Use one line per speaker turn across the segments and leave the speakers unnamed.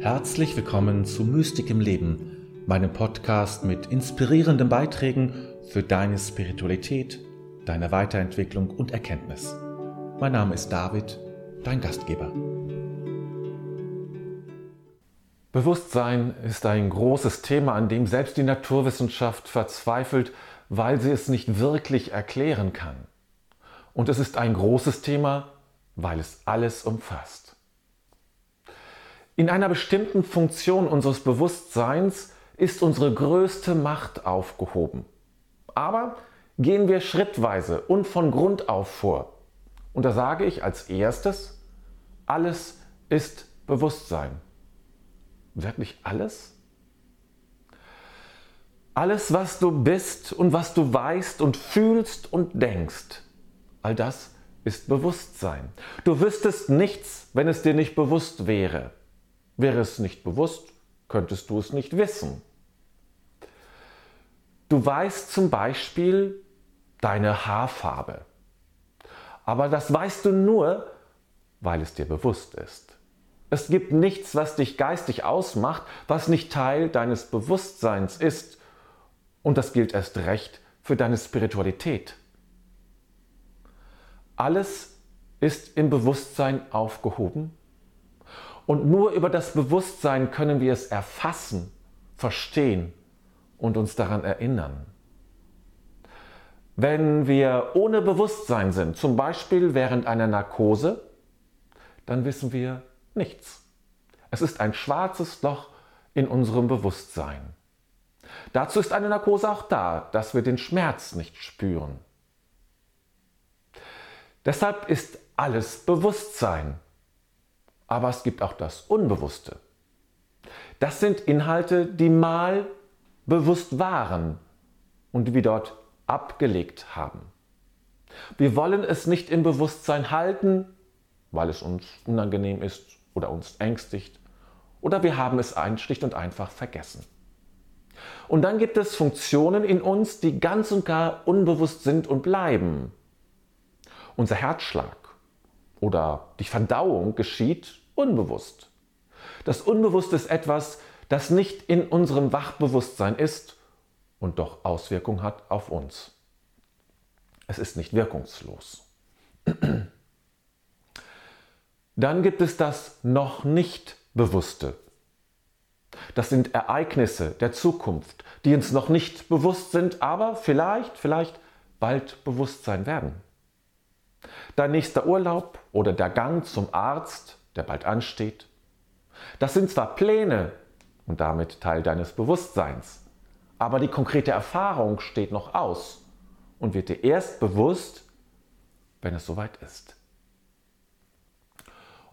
Herzlich willkommen zu Mystik im Leben, meinem Podcast mit inspirierenden Beiträgen für deine Spiritualität, deine Weiterentwicklung und Erkenntnis. Mein Name ist David, dein Gastgeber. Bewusstsein ist ein großes Thema, an dem selbst die Naturwissenschaft verzweifelt, weil sie es nicht wirklich erklären kann. Und es ist ein großes Thema, weil es alles umfasst. In einer bestimmten Funktion unseres Bewusstseins ist unsere größte Macht aufgehoben. Aber gehen wir schrittweise und von Grund auf vor. Und da sage ich als erstes, alles ist Bewusstsein. Wirklich alles? Alles, was du bist und was du weißt und fühlst und denkst, all das ist Bewusstsein. Du wüsstest nichts, wenn es dir nicht bewusst wäre. Wäre es nicht bewusst, könntest du es nicht wissen. Du weißt zum Beispiel deine Haarfarbe. Aber das weißt du nur, weil es dir bewusst ist. Es gibt nichts, was dich geistig ausmacht, was nicht Teil deines Bewusstseins ist. Und das gilt erst recht für deine Spiritualität. Alles ist im Bewusstsein aufgehoben und nur über das Bewusstsein können wir es erfassen, verstehen und uns daran erinnern. Wenn wir ohne Bewusstsein sind, zum Beispiel während einer Narkose, dann wissen wir nichts. Es ist ein schwarzes Loch in unserem Bewusstsein. Dazu ist eine Narkose auch da, dass wir den Schmerz nicht spüren. Deshalb ist alles Bewusstsein. Aber es gibt auch das Unbewusste. Das sind Inhalte, die mal bewusst waren und die wir dort abgelegt haben. Wir wollen es nicht im Bewusstsein halten, weil es uns unangenehm ist oder uns ängstigt, oder wir haben es ein, schlicht und einfach vergessen. Und dann gibt es Funktionen in uns, die ganz und gar unbewusst sind und bleiben unser Herzschlag oder die Verdauung geschieht unbewusst. Das Unbewusste ist etwas, das nicht in unserem Wachbewusstsein ist und doch Auswirkungen hat auf uns. Es ist nicht wirkungslos. Dann gibt es das noch nicht Bewusste. Das sind Ereignisse der Zukunft, die uns noch nicht bewusst sind, aber vielleicht, vielleicht bald bewusst sein werden. Dein nächster Urlaub oder der Gang zum Arzt, der bald ansteht. Das sind zwar Pläne und damit Teil deines Bewusstseins, aber die konkrete Erfahrung steht noch aus und wird dir erst bewusst, wenn es soweit ist.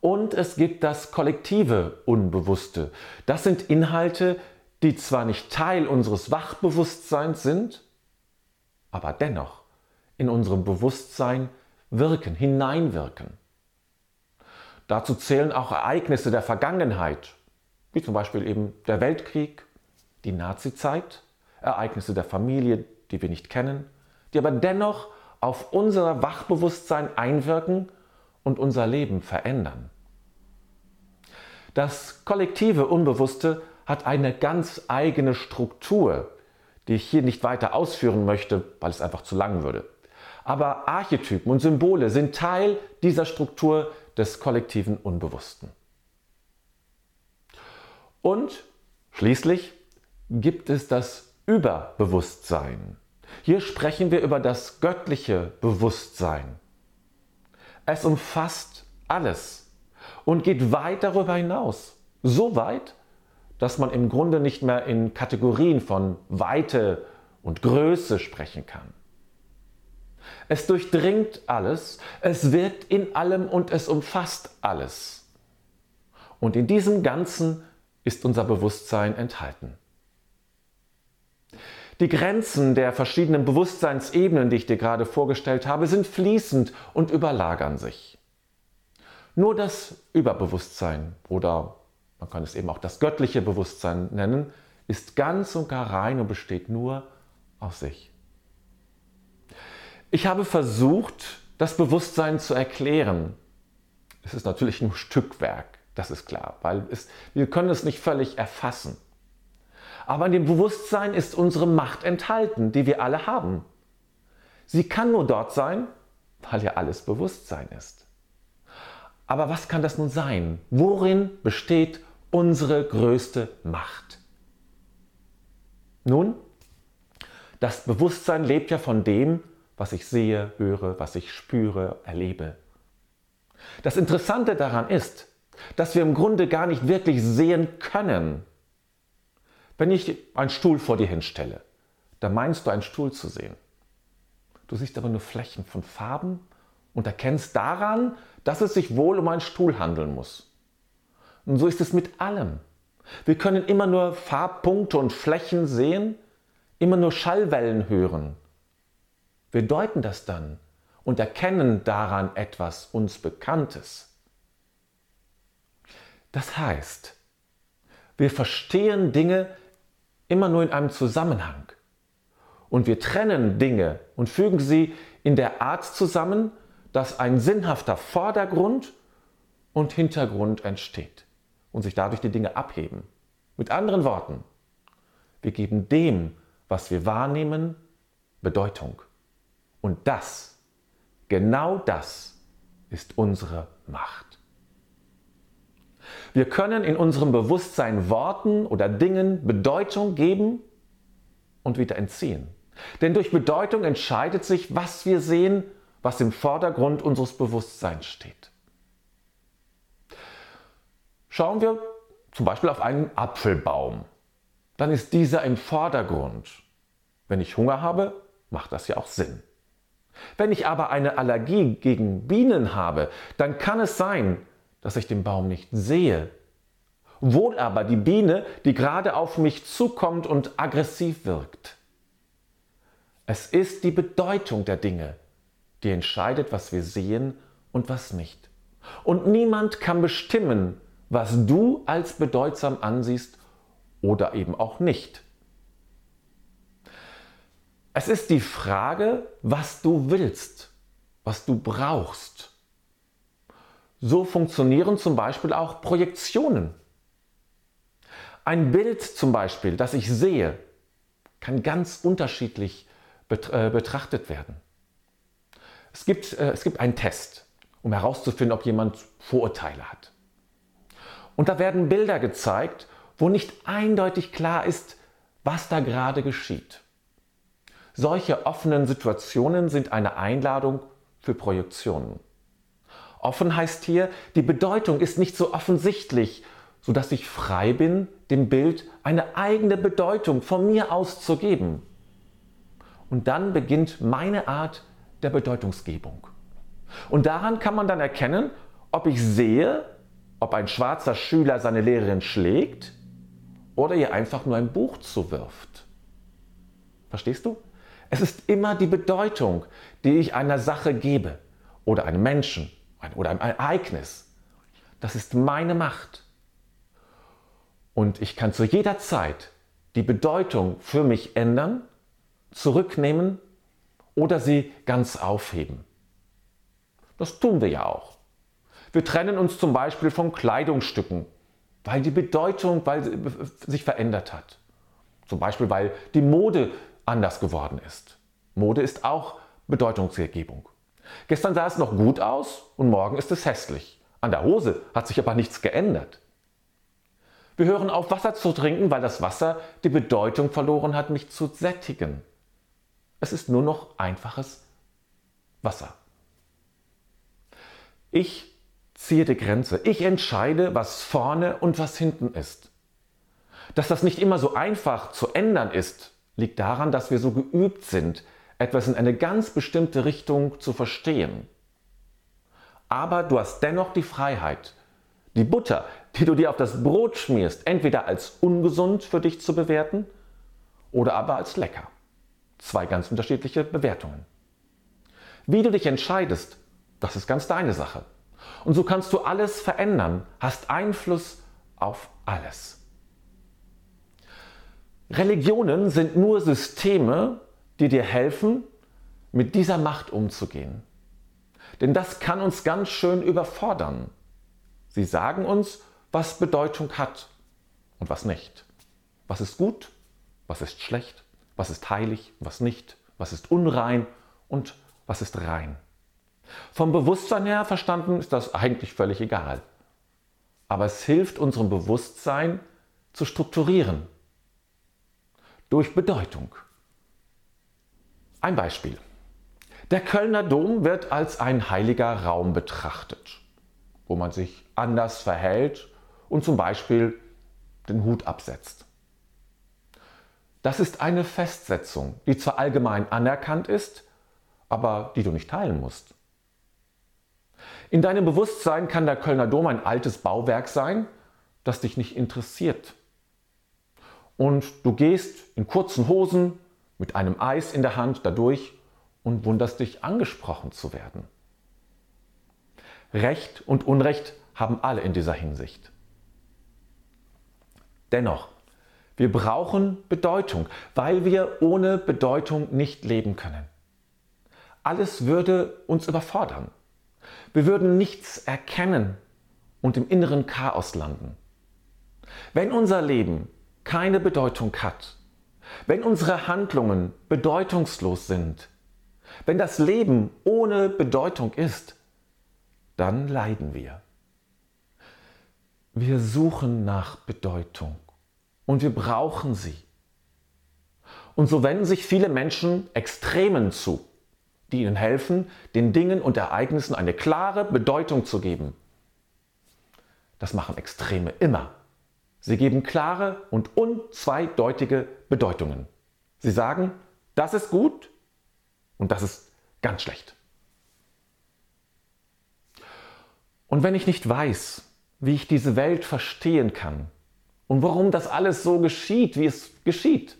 Und es gibt das kollektive Unbewusste. Das sind Inhalte, die zwar nicht Teil unseres Wachbewusstseins sind, aber dennoch in unserem Bewusstsein wirken, hineinwirken. Dazu zählen auch Ereignisse der Vergangenheit, wie zum Beispiel eben der Weltkrieg, die Nazizeit, Ereignisse der Familie, die wir nicht kennen, die aber dennoch auf unser Wachbewusstsein einwirken und unser Leben verändern. Das kollektive Unbewusste hat eine ganz eigene Struktur, die ich hier nicht weiter ausführen möchte, weil es einfach zu lang würde. Aber Archetypen und Symbole sind Teil dieser Struktur des kollektiven Unbewussten. Und schließlich gibt es das Überbewusstsein. Hier sprechen wir über das göttliche Bewusstsein. Es umfasst alles und geht weit darüber hinaus. So weit, dass man im Grunde nicht mehr in Kategorien von Weite und Größe sprechen kann. Es durchdringt alles, es wirkt in allem und es umfasst alles. Und in diesem Ganzen ist unser Bewusstsein enthalten. Die Grenzen der verschiedenen Bewusstseinsebenen, die ich dir gerade vorgestellt habe, sind fließend und überlagern sich. Nur das Überbewusstsein oder man kann es eben auch das göttliche Bewusstsein nennen, ist ganz und gar rein und besteht nur aus sich. Ich habe versucht, das Bewusstsein zu erklären. Es ist natürlich nur Stückwerk. Das ist klar, weil es, wir können es nicht völlig erfassen. Aber in dem Bewusstsein ist unsere Macht enthalten, die wir alle haben. Sie kann nur dort sein, weil ja alles Bewusstsein ist. Aber was kann das nun sein? Worin besteht unsere größte Macht? Nun, das Bewusstsein lebt ja von dem, was ich sehe, höre, was ich spüre, erlebe. Das Interessante daran ist, dass wir im Grunde gar nicht wirklich sehen können. Wenn ich einen Stuhl vor dir hinstelle, dann meinst du einen Stuhl zu sehen. Du siehst aber nur Flächen von Farben und erkennst daran, dass es sich wohl um einen Stuhl handeln muss. Und so ist es mit allem. Wir können immer nur Farbpunkte und Flächen sehen, immer nur Schallwellen hören. Wir deuten das dann und erkennen daran etwas uns Bekanntes. Das heißt, wir verstehen Dinge immer nur in einem Zusammenhang. Und wir trennen Dinge und fügen sie in der Art zusammen, dass ein sinnhafter Vordergrund und Hintergrund entsteht und sich dadurch die Dinge abheben. Mit anderen Worten, wir geben dem, was wir wahrnehmen, Bedeutung. Und das, genau das, ist unsere Macht. Wir können in unserem Bewusstsein Worten oder Dingen Bedeutung geben und wieder entziehen. Denn durch Bedeutung entscheidet sich, was wir sehen, was im Vordergrund unseres Bewusstseins steht. Schauen wir zum Beispiel auf einen Apfelbaum. Dann ist dieser im Vordergrund. Wenn ich Hunger habe, macht das ja auch Sinn. Wenn ich aber eine Allergie gegen Bienen habe, dann kann es sein, dass ich den Baum nicht sehe. Wohl aber die Biene, die gerade auf mich zukommt und aggressiv wirkt. Es ist die Bedeutung der Dinge, die entscheidet, was wir sehen und was nicht. Und niemand kann bestimmen, was du als bedeutsam ansiehst oder eben auch nicht. Es ist die Frage, was du willst, was du brauchst. So funktionieren zum Beispiel auch Projektionen. Ein Bild zum Beispiel, das ich sehe, kann ganz unterschiedlich äh, betrachtet werden. Es gibt, äh, es gibt einen Test, um herauszufinden, ob jemand Vorurteile hat. Und da werden Bilder gezeigt, wo nicht eindeutig klar ist, was da gerade geschieht. Solche offenen Situationen sind eine Einladung für Projektionen. Offen heißt hier, die Bedeutung ist nicht so offensichtlich, sodass ich frei bin, dem Bild eine eigene Bedeutung von mir aus zu geben. Und dann beginnt meine Art der Bedeutungsgebung. Und daran kann man dann erkennen, ob ich sehe, ob ein schwarzer Schüler seine Lehrerin schlägt oder ihr einfach nur ein Buch zuwirft. Verstehst du? Es ist immer die Bedeutung, die ich einer Sache gebe oder einem Menschen oder ein Ereignis. Das ist meine Macht. Und ich kann zu jeder Zeit die Bedeutung für mich ändern, zurücknehmen oder sie ganz aufheben. Das tun wir ja auch. Wir trennen uns zum Beispiel von Kleidungsstücken, weil die Bedeutung weil sich verändert hat. Zum Beispiel, weil die Mode anders geworden ist. Mode ist auch Bedeutungsergebung. Gestern sah es noch gut aus und morgen ist es hässlich. An der Hose hat sich aber nichts geändert. Wir hören auf, Wasser zu trinken, weil das Wasser die Bedeutung verloren hat, mich zu sättigen. Es ist nur noch einfaches Wasser. Ich ziehe die Grenze. Ich entscheide, was vorne und was hinten ist. Dass das nicht immer so einfach zu ändern ist, liegt daran, dass wir so geübt sind, etwas in eine ganz bestimmte Richtung zu verstehen. Aber du hast dennoch die Freiheit, die Butter, die du dir auf das Brot schmierst, entweder als ungesund für dich zu bewerten oder aber als lecker. Zwei ganz unterschiedliche Bewertungen. Wie du dich entscheidest, das ist ganz deine Sache. Und so kannst du alles verändern, hast Einfluss auf alles. Religionen sind nur Systeme, die dir helfen, mit dieser Macht umzugehen. Denn das kann uns ganz schön überfordern. Sie sagen uns, was Bedeutung hat und was nicht. Was ist gut, was ist schlecht, was ist heilig, was nicht, was ist unrein und was ist rein. Vom Bewusstsein her verstanden ist das eigentlich völlig egal. Aber es hilft unserem Bewusstsein zu strukturieren. Durch Bedeutung. Ein Beispiel. Der Kölner Dom wird als ein heiliger Raum betrachtet, wo man sich anders verhält und zum Beispiel den Hut absetzt. Das ist eine Festsetzung, die zwar allgemein anerkannt ist, aber die du nicht teilen musst. In deinem Bewusstsein kann der Kölner Dom ein altes Bauwerk sein, das dich nicht interessiert. Und du gehst in kurzen Hosen mit einem Eis in der Hand dadurch und wunderst dich angesprochen zu werden. Recht und Unrecht haben alle in dieser Hinsicht. Dennoch, wir brauchen Bedeutung, weil wir ohne Bedeutung nicht leben können. Alles würde uns überfordern. Wir würden nichts erkennen und im inneren Chaos landen. Wenn unser Leben keine Bedeutung hat, wenn unsere Handlungen bedeutungslos sind, wenn das Leben ohne Bedeutung ist, dann leiden wir. Wir suchen nach Bedeutung und wir brauchen sie. Und so wenden sich viele Menschen Extremen zu die ihnen helfen, den Dingen und Ereignissen eine klare Bedeutung zu geben. Das machen Extreme immer. Sie geben klare und unzweideutige Bedeutungen. Sie sagen, das ist gut und das ist ganz schlecht. Und wenn ich nicht weiß, wie ich diese Welt verstehen kann und warum das alles so geschieht, wie es geschieht,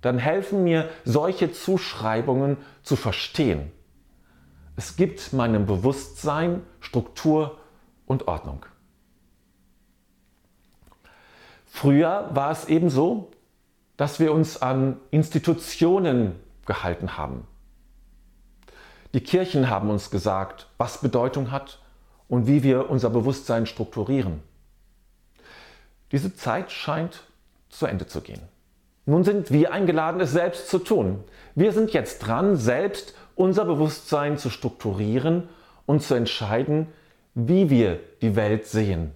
dann helfen mir solche Zuschreibungen zu verstehen. Es gibt meinem Bewusstsein Struktur und Ordnung. Früher war es eben so, dass wir uns an Institutionen gehalten haben. Die Kirchen haben uns gesagt, was Bedeutung hat und wie wir unser Bewusstsein strukturieren. Diese Zeit scheint zu Ende zu gehen. Nun sind wir eingeladen, es selbst zu tun. Wir sind jetzt dran, selbst unser Bewusstsein zu strukturieren und zu entscheiden, wie wir die Welt sehen.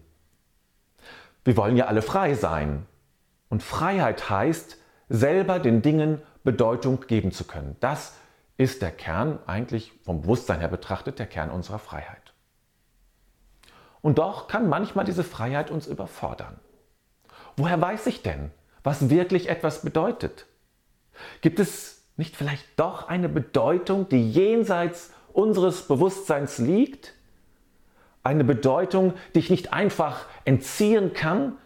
Wir wollen ja alle frei sein. Und Freiheit heißt, selber den Dingen Bedeutung geben zu können. Das ist der Kern, eigentlich vom Bewusstsein her betrachtet, der Kern unserer Freiheit. Und doch kann manchmal diese Freiheit uns überfordern. Woher weiß ich denn, was wirklich etwas bedeutet? Gibt es nicht vielleicht doch eine Bedeutung, die jenseits unseres Bewusstseins liegt? Eine Bedeutung, die ich nicht einfach entziehen kann,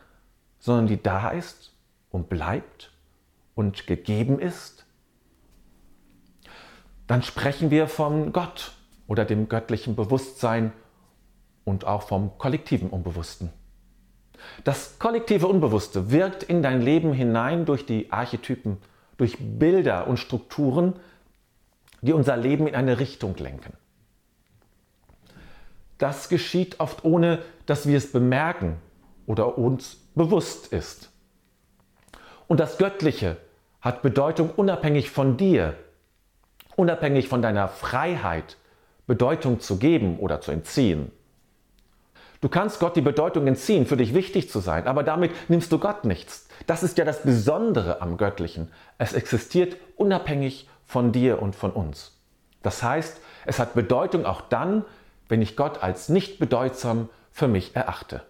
sondern die da ist und bleibt und gegeben ist? Dann sprechen wir von Gott oder dem göttlichen Bewusstsein und auch vom kollektiven Unbewussten. Das kollektive Unbewusste wirkt in dein Leben hinein durch die Archetypen, durch Bilder und Strukturen, die unser Leben in eine Richtung lenken. Das geschieht oft ohne, dass wir es bemerken oder uns bewusst ist. Und das Göttliche hat Bedeutung unabhängig von dir, unabhängig von deiner Freiheit, Bedeutung zu geben oder zu entziehen. Du kannst Gott die Bedeutung entziehen, für dich wichtig zu sein, aber damit nimmst du Gott nichts. Das ist ja das Besondere am Göttlichen. Es existiert unabhängig von dir und von uns. Das heißt, es hat Bedeutung auch dann, wenn ich Gott als nicht bedeutsam für mich erachte.